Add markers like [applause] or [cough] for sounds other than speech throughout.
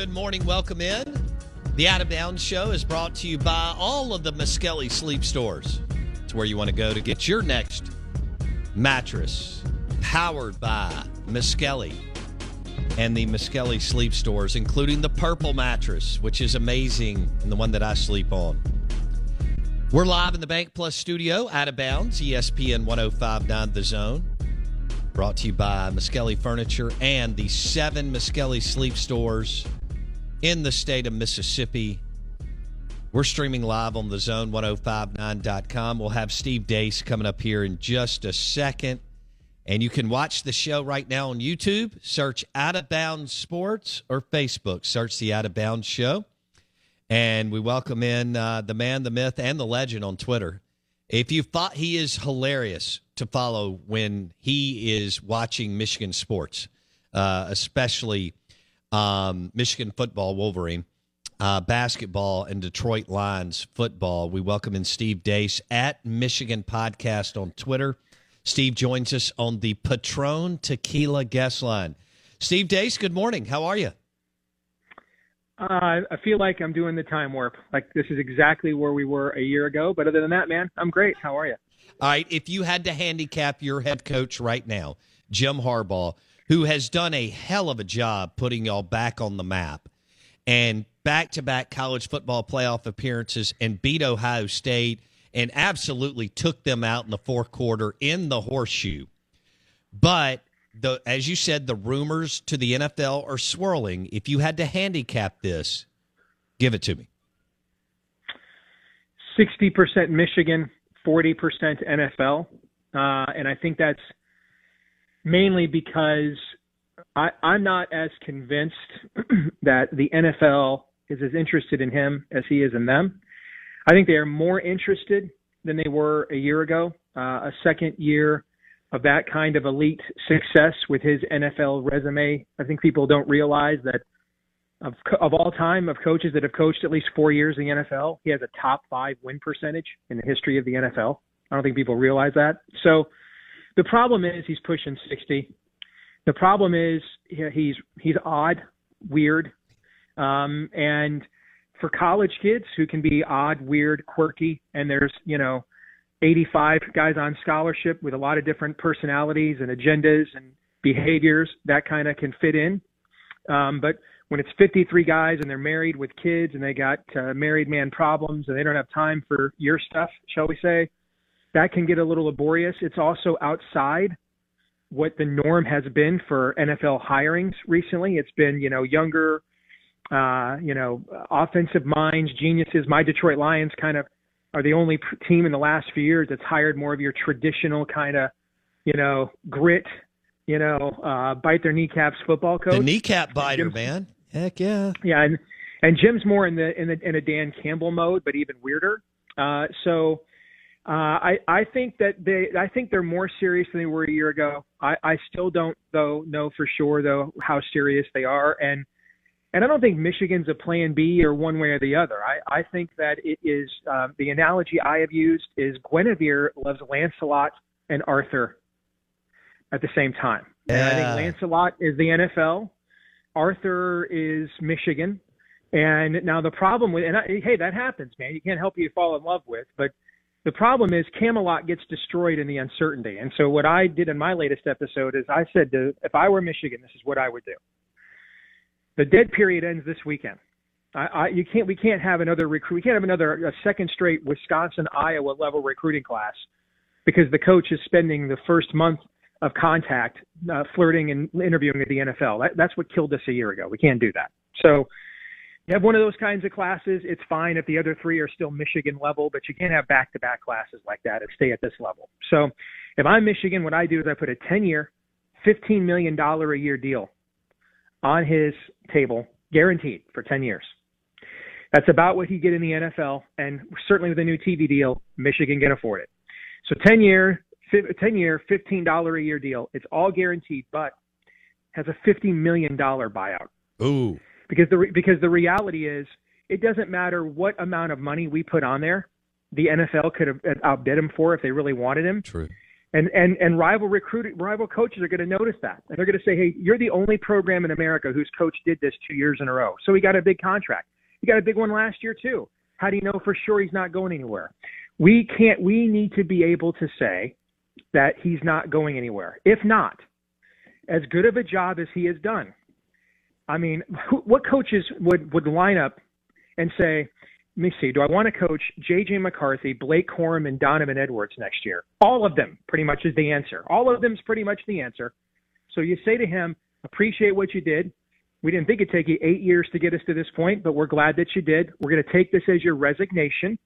Good morning. Welcome in. The Out of Bounds Show is brought to you by all of the Miskelly sleep stores. It's where you want to go to get your next mattress. Powered by Miskelly and the Miskelly sleep stores, including the purple mattress, which is amazing, and the one that I sleep on. We're live in the Bank Plus studio, Out of Bounds, ESPN 1059 The Zone. Brought to you by Miskelly Furniture and the seven Miskelly sleep stores in the state of Mississippi. We're streaming live on the zone1059.com. We'll have Steve Deace coming up here in just a second. And you can watch the show right now on YouTube. Search Out of Bounds Sports or Facebook. Search the Out of Bounds Show. And we welcome in uh, the man, the myth, and the legend on Twitter. If you thought he is hilarious to follow when he is watching Michigan sports, uh, especially um, Michigan football, Wolverine, uh, basketball, and Detroit Lions football, we welcome in Steve Deace at Michigan Podcast on Twitter. Steve joins us on the Patron Tequila guest line. Steve Deace, good morning. How are you? Uh, I feel like I'm doing the time warp. Like this is exactly where we were a year ago. But other than that, man, I'm great. How are you? All right. If you had to handicap your head coach right now, Jim Harbaugh, who has done a hell of a job putting y'all back on the map and back to back college football playoff appearances and beat Ohio State and absolutely took them out in the fourth quarter in the horseshoe. But the as you said, the rumors to the NFL are swirling. If you had to handicap this, give it to me. 60% Michigan, 40% NFL. Uh, and I think that's mainly because I, I'm not as convinced [clears throat] that the NFL is as interested in him as he is in them. I think they are more interested than they were a year ago. Uh, a second year of that kind of elite success with his NFL resume. I think people don't realize that of of all time of coaches that have coached at least four years in the NFL, he has a top five win percentage in the history of the NFL. I don't think people realize that. So the problem is he's pushing 60. The problem is he's he's odd, weird, um, and for college kids who can be odd, weird, quirky, and there's you know 85 guys on scholarship with a lot of different personalities and agendas and behaviors that kind of can fit in. Um, but when it's 53 guys and they're married with kids and they got uh, married man problems and they don't have time for your stuff, shall we say, that can get a little laborious. It's also outside what the norm has been for NFL hirings recently. It's been, you know, younger, uh, you know, offensive minds, geniuses. My Detroit Lions kind of are the only team in the last few years that's hired more of your traditional kind of, you know, grit, you know, uh, bite their kneecaps football coach. The kneecap biter, Jim's, man. Heck yeah. Yeah, and and Jim's more in the in the in a Dan Campbell mode, but even weirder. Uh, so Uh, I I think that they I think they're more serious than they were a year ago. I I still don't though know for sure though how serious they are and and I don't think Michigan's a plan B or one way or the other. I I think that it is um, the analogy I have used is Guinevere loves Lancelot and Arthur at the same time. And I Yeah. think Lancelot is the NFL, Arthur is Michigan, and now the problem with and I, hey that happens, man. You can't help who you fall in love with, but the problem is Camelot gets destroyed in the uncertainty. And so what I did in my latest episode is I said to, if I were Michigan, this is what I would do. The dead period ends this weekend. I, I you can't we can't have another recruit we can't have another a second straight Wisconsin Iowa level recruiting class because the coach is spending the first month of contact uh, flirting and interviewing at the NFL. That, that's what killed us a year ago. We can't do that. So have one of those kinds of classes, it's fine if the other three are still Michigan level, but you can't have back to back classes like that and stay at this level. So if I'm Michigan, what I do is I put a 10 year, $15 million a year deal on his table, guaranteed for 10 years. That's about what he get in the NFL, and certainly with a new TV deal, Michigan can afford it. So 10 year, 10 year, $15 a year deal. It's all guaranteed, but has a $50 million buyout Ooh. Because the re- because the reality is it doesn't matter what amount of money we put on there. The NFL could have uh, outbid him for if they really wanted him, True. and and and rival recruiting rival coaches are going to notice that, and they're going to say, "Hey, you're the only program in America whose coach did this two years in a row." So he got a big contract. He got a big one last year too. How do you know for sure he's not going anywhere? We can't. We need to be able to say that he's not going anywhere. If not, as good of a job as he has done, I mean, what coaches would would line up and say, "Let me see, do I want to coach J.J. McCarthy, Blake Corum, and Donovan Edwards next year?" All of them, pretty much, is the answer. All of them is pretty much the answer. So you say to him, "Appreciate what you did. We didn't think it'd take you eight years to get us to this point, but we're glad that you did. We're going to take this as your resignation.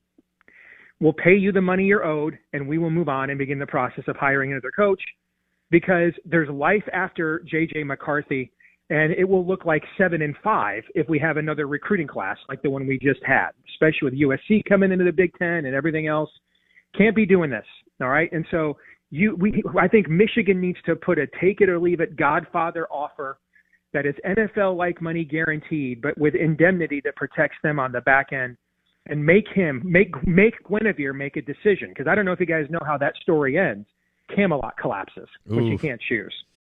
We'll pay you the money you're owed, and we will move on and begin the process of hiring another coach." Because there's life after J.J. McCarthy and it will look like seven and five if we have another recruiting class like the one we just had, especially with USC coming into the Big Ten and everything else. Can't be doing this, all right? And so you, we, I think Michigan needs to put a take it or leave it Godfather offer that is NFL like money guaranteed, but with indemnity that protects them on the back end. And make him make make Guinevere make a decision because I don't know if you guys know how that story ends. Camelot collapses, which you can't choose.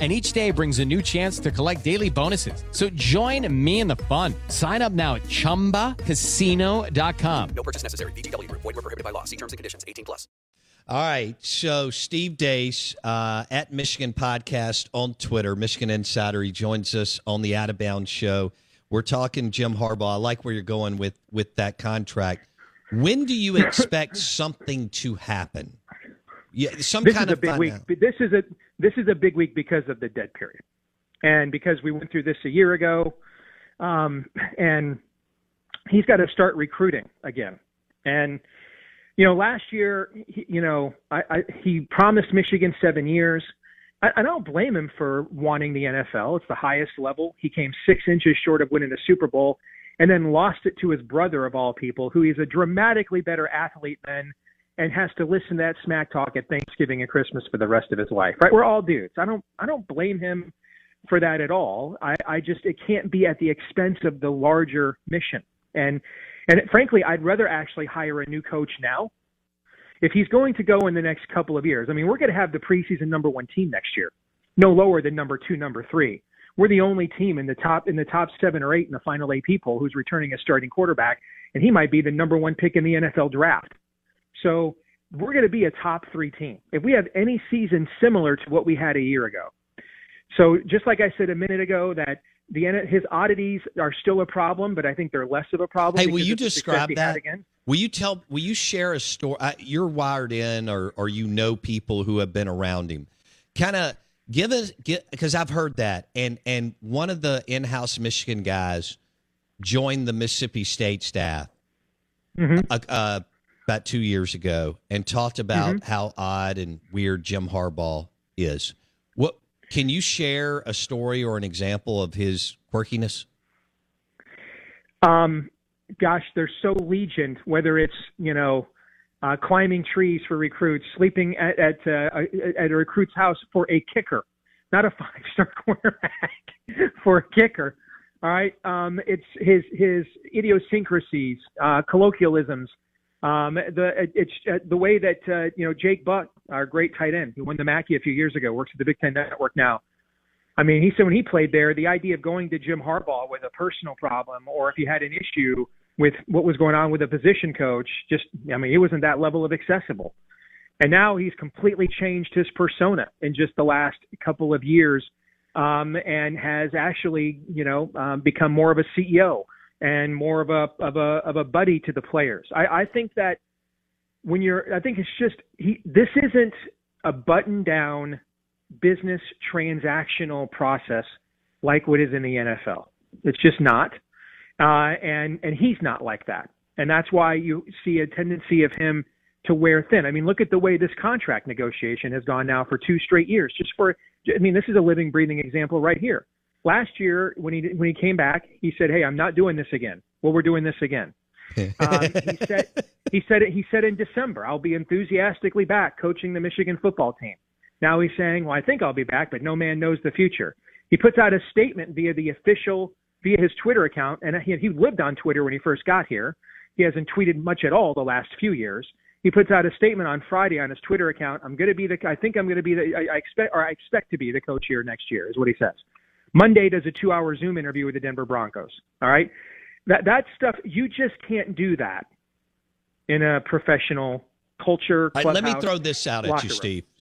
And each day brings a new chance to collect daily bonuses. So join me in the fun. Sign up now at chumbacasino.com. No purchase necessary. VGW Group. Void were prohibited by law. See terms and conditions. 18 plus. All right. So Steve Deace uh, at Michigan Podcast on Twitter, Michigan Insider. He joins us on the Out of Bounds show. We're talking Jim Harbaugh. I like where you're going with with that contract. When do you expect something to happen? Yeah, some this kind is a of big week. out. This is a this is a big week because of the dead period, and because we went through this a year ago, um, and he's got to start recruiting again. And you know, last year, he, you know, I, I, he promised Michigan seven years. I, I don't blame him for wanting the NFL. It's the highest level. He came six inches short of winning a Super Bowl, and then lost it to his brother of all people, who is a dramatically better athlete than and has to listen to that smack talk at Thanksgiving and Christmas for the rest of his life. Right? We're all dudes. I don't I don't blame him for that at all. I, I just it can't be at the expense of the larger mission. And and frankly, I'd rather actually hire a new coach now. If he's going to go in the next couple of years, I mean, we're going to have the preseason number one team next year, no lower than number two, number three. we're the only team in the top in the top seven or eight in the final eight people who's returning a starting quarterback, and he might be the number one pick in the NFL draft. So we're going to be a top three team if we have any season similar to what we had a year ago. So just like I said a minute ago, that the his oddities are still a problem, but I think they're less of a problem. Hey, will you of the success describe that? again? Will you tell? Will you share a story? Uh, you're wired in, or or you know people who have been around him. Kind of give us because I've heard that, and and one of the in-house Michigan guys joined the Mississippi State staff uh, uh, about two years ago and talked about how odd and weird Jim Harbaugh is. What can you share a story or an example of his quirkiness? Um, gosh, they're so legion. Whether it's you know uh, climbing trees for recruits, sleeping at at, uh, at a recruit's house for a kicker, not a five star [laughs] quarterback, for a kicker. All right, um, it's his his idiosyncrasies, uh, colloquialisms. Um, the it- it's uh, the way that uh, you know Jake Butt, our great tight end, who won the Mackey a few years ago, works at the Big Ten Network now. I mean, he said when he played there, the idea of going to Jim Harbaugh with a personal problem, or if you had an issue with what was going on with a position coach, just I mean, he wasn't that level of accessible. And now he's completely changed his persona in just the last couple of years, um, and has actually, you know, um, become more of a CEO and more of a of a of a buddy to the players. I, I think that when you're, I think it's just he. This isn't a button down business transactional process like what is in the NFL. It's just not, uh, and and he's not like that, and that's why you see a tendency of him to wear thin. I mean, look at the way this contract negotiation has gone now for two straight years. Just for, I mean, this is a living, breathing example right here. Last year, when he when he came back, he said, "Hey, I'm not doing this again." Well, we're doing this again. um, he said he said it. He said in December, "I'll be enthusiastically back coaching the Michigan football team." Now he's saying, "Well, I think I'll be back, but no man knows the future." He puts out a statement via the official via his Twitter account, and he, he lived on Twitter when he first got here. He hasn't tweeted much at all the last few years. He puts out a statement on Friday on his Twitter account. I'm going to be the. I think I'm going to be the. I, I expect or I expect to be the coach here next year. Is what he says. Monday does a two-hour Zoom interview with the Denver Broncos. All right, that that stuff you just can't do that in a professional culture. Right, let me throw this out at you, room. Steve.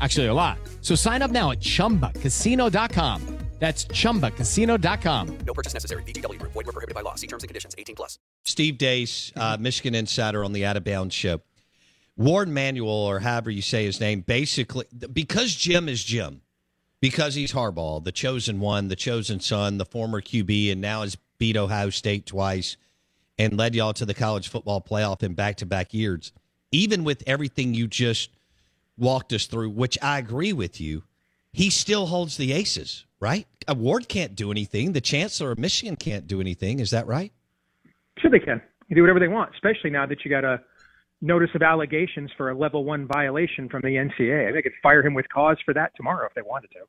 Actually, a lot. So sign up now at chumbacasino.com. That's chumbacasino.com. No purchase necessary. VGW Group. Void were prohibited by law. See terms and conditions. 18 plus. Steve Deace, uh, Michigan Insider on the Out of Bounds show. Warren Manuel, or however you say his name, basically, because Jim is Jim, because he's Harbaugh, the chosen one, the chosen son, the former QB, and now has beat Ohio State twice and led y'all to the college football playoff in back to back years. Even with everything you just walked us through, which I agree with you, he still holds the aces, right? A Warde can't do anything. The chancellor of Michigan can't do anything. Is that right? Sure, they can. You do whatever they want, especially now that you got a notice of allegations for a level one violation from the NCAA. They could fire him with cause for that tomorrow if they wanted to.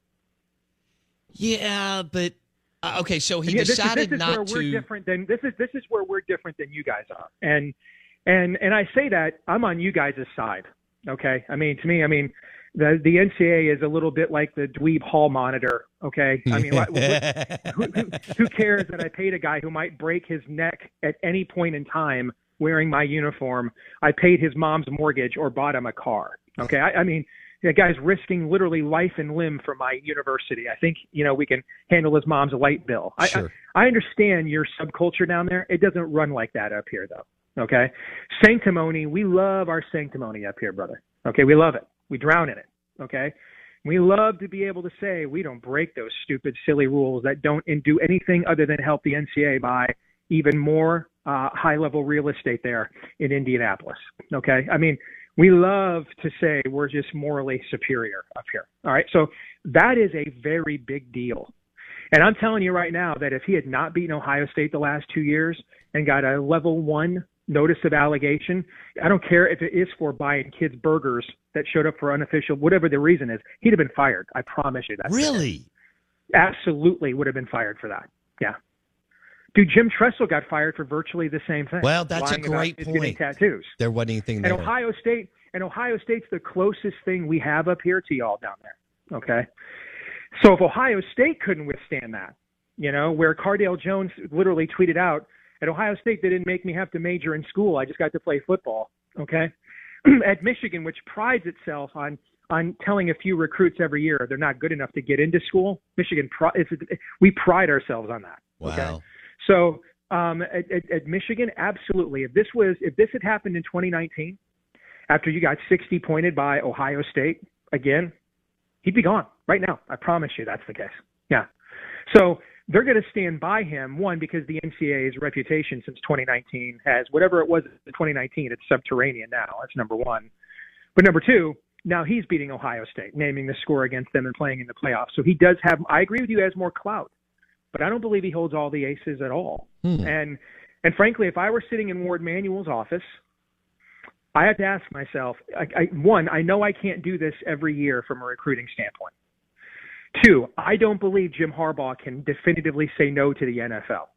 Yeah, but uh, okay. So he yeah, this is- decided this is, not where to. we're different than this is this is where we're different than you guys are. And And and I say that I'm on you guys' side. Okay. I mean, to me, I mean, the the NCAA is a little bit like the dweeb hall monitor. Okay. I mean, what, what, who, who, who cares that I paid a guy who might break his neck at any point in time wearing my uniform? I paid his mom's mortgage or bought him a car. Okay. I, I mean, the guy's risking literally life and limb for my university. I think you know we can handle his mom's light bill. Sure. I, I I understand your subculture down there. It doesn't run like that up here though. Okay, sanctimony. We love our sanctimony up here, brother. Okay, we love it. We drown in it. Okay, we love to be able to say we don't break those stupid, silly rules that don't do anything other than help the NCAA buy even more uh, high-level real estate there in Indianapolis. Okay, I mean we love to say we're just morally superior up here. All right. So that is a very big deal. And I'm telling you right now that if he had not beaten Ohio State the last two years and got a level one notice of allegation, I don't care if it is for buying kids burgers that showed up for unofficial, whatever the reason is, he'd have been fired. I promise you that. Really? Absolutely would have been fired for that. Yeah. Dude, Jim Tressel got fired for virtually the same thing. Well, that's a great point. Tattoos. There wasn't anything there. And. Ohio State and Ohio State's the closest thing we have up here to y'all down there. Okay. So if Ohio State couldn't withstand that, you know, where Cardale Jones literally tweeted out, at Ohio State they didn't make me have to major in school. I just got to play football. Okay. [clears throat] at Michigan, which prides itself on on telling a few recruits every year they're not good enough to get into school. Michigan, it's, we pride ourselves on that. wow. So um, at, at, at Michigan, absolutely. If this was if this had happened in 2019, after you got 60 pointed by Ohio State again, he'd be gone right now. I promise you that's the case. Yeah. So they're going to stand by him. One because the NCAA's reputation since 2019 has whatever it was in 2019, it's subterranean now. That's number one. But number two, now he's beating Ohio State, naming the score against them and playing in the playoffs. So he does have. I agree with you, has more clout but I don't believe he holds all the aces at all. Hmm. And and frankly, if I were sitting in Warde Manuel's office, I have to ask myself: I, I, one, I know I can't do this every year from a recruiting standpoint. Two, I don't believe Jim Harbaugh can definitively say no to the NFL.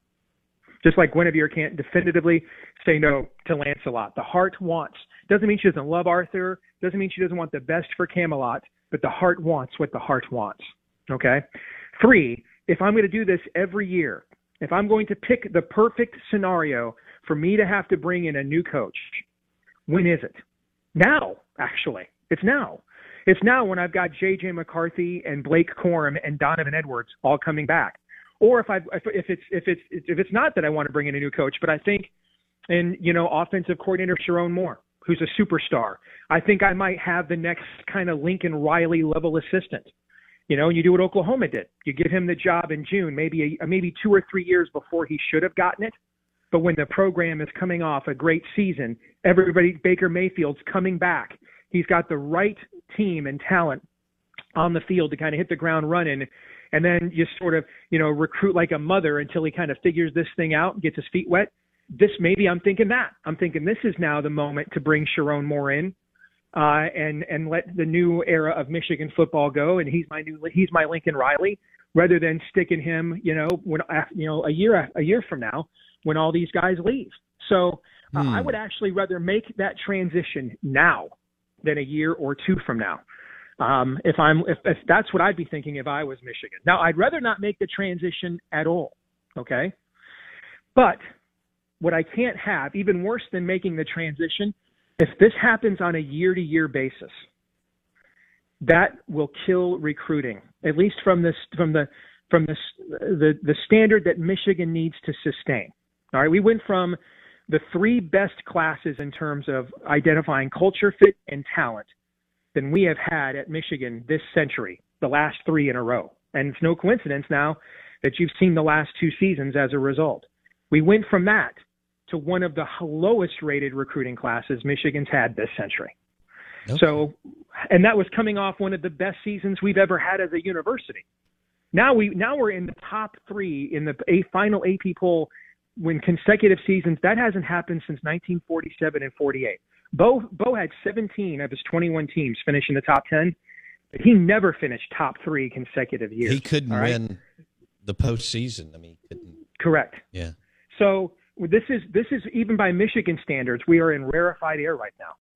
Just like Guinevere can't definitively say no to Lancelot. The heart wants. Doesn't mean she doesn't love Arthur. Doesn't mean she doesn't want the best for Camelot. But the heart wants what the heart wants. Okay. Three, if I'm going to do this every year, if I'm going to pick the perfect scenario for me to have to bring in a new coach, when is it? Now, actually. It's now. It's now when I've got J.J. McCarthy and Blake Corum and Donovan Edwards all coming back. Or if I if, it's if it's if it's not that I want to bring in a new coach, but I think and you know offensive coordinator Sherrone Moore, who's a superstar. I think I might have the next kind of Lincoln Riley level assistant. You know, and you do what Oklahoma did. You give him the job in June, maybe a, maybe two or three years before he should have gotten it. But when the program is coming off a great season, everybody Baker Mayfield's coming back. He's got the right team and talent on the field to kind of hit the ground running and then just sort of, you know, recruit like a mother until he kind of figures this thing out and gets his feet wet. This maybe I'm thinking that. I'm thinking this is now the moment to bring Sherrone Moore in uh, and and let the new era of Michigan football go. And he's my new he's my Lincoln Riley, rather than sticking him, you know, when you know a year a year from now when all these guys leave. So uh, I would actually rather make that transition now than a year or two from now. Um, if I'm if, if that's what I'd be thinking if I was Michigan. Now I'd rather not make the transition at all. Okay, but what I can't have, even worse than making the transition, if this happens on a year to year basis, that will kill recruiting, at least from this from the from the the, the standard that Michigan needs to sustain. All right, we went from the three best classes in terms of identifying culture fit and talent than we have had at Michigan this century, the last three in a row. And it's no coincidence now that you've seen the last two seasons as a result. We went from that to one of the lowest rated recruiting classes Michigan's had this century. So, and that was coming off one of the best seasons we've ever had as a university. Now we now we're in the top three in the a final AP poll when consecutive seasons. That hasn't happened since 1947 and 48. Bo Bo had 17 of his 21 teams finish in the top 10, but he never finished top three consecutive years. He couldn't right? win the postseason. I mean, he couldn't. Correct. Yeah. So this is this is even by Michigan standards, we are in rarefied air right now.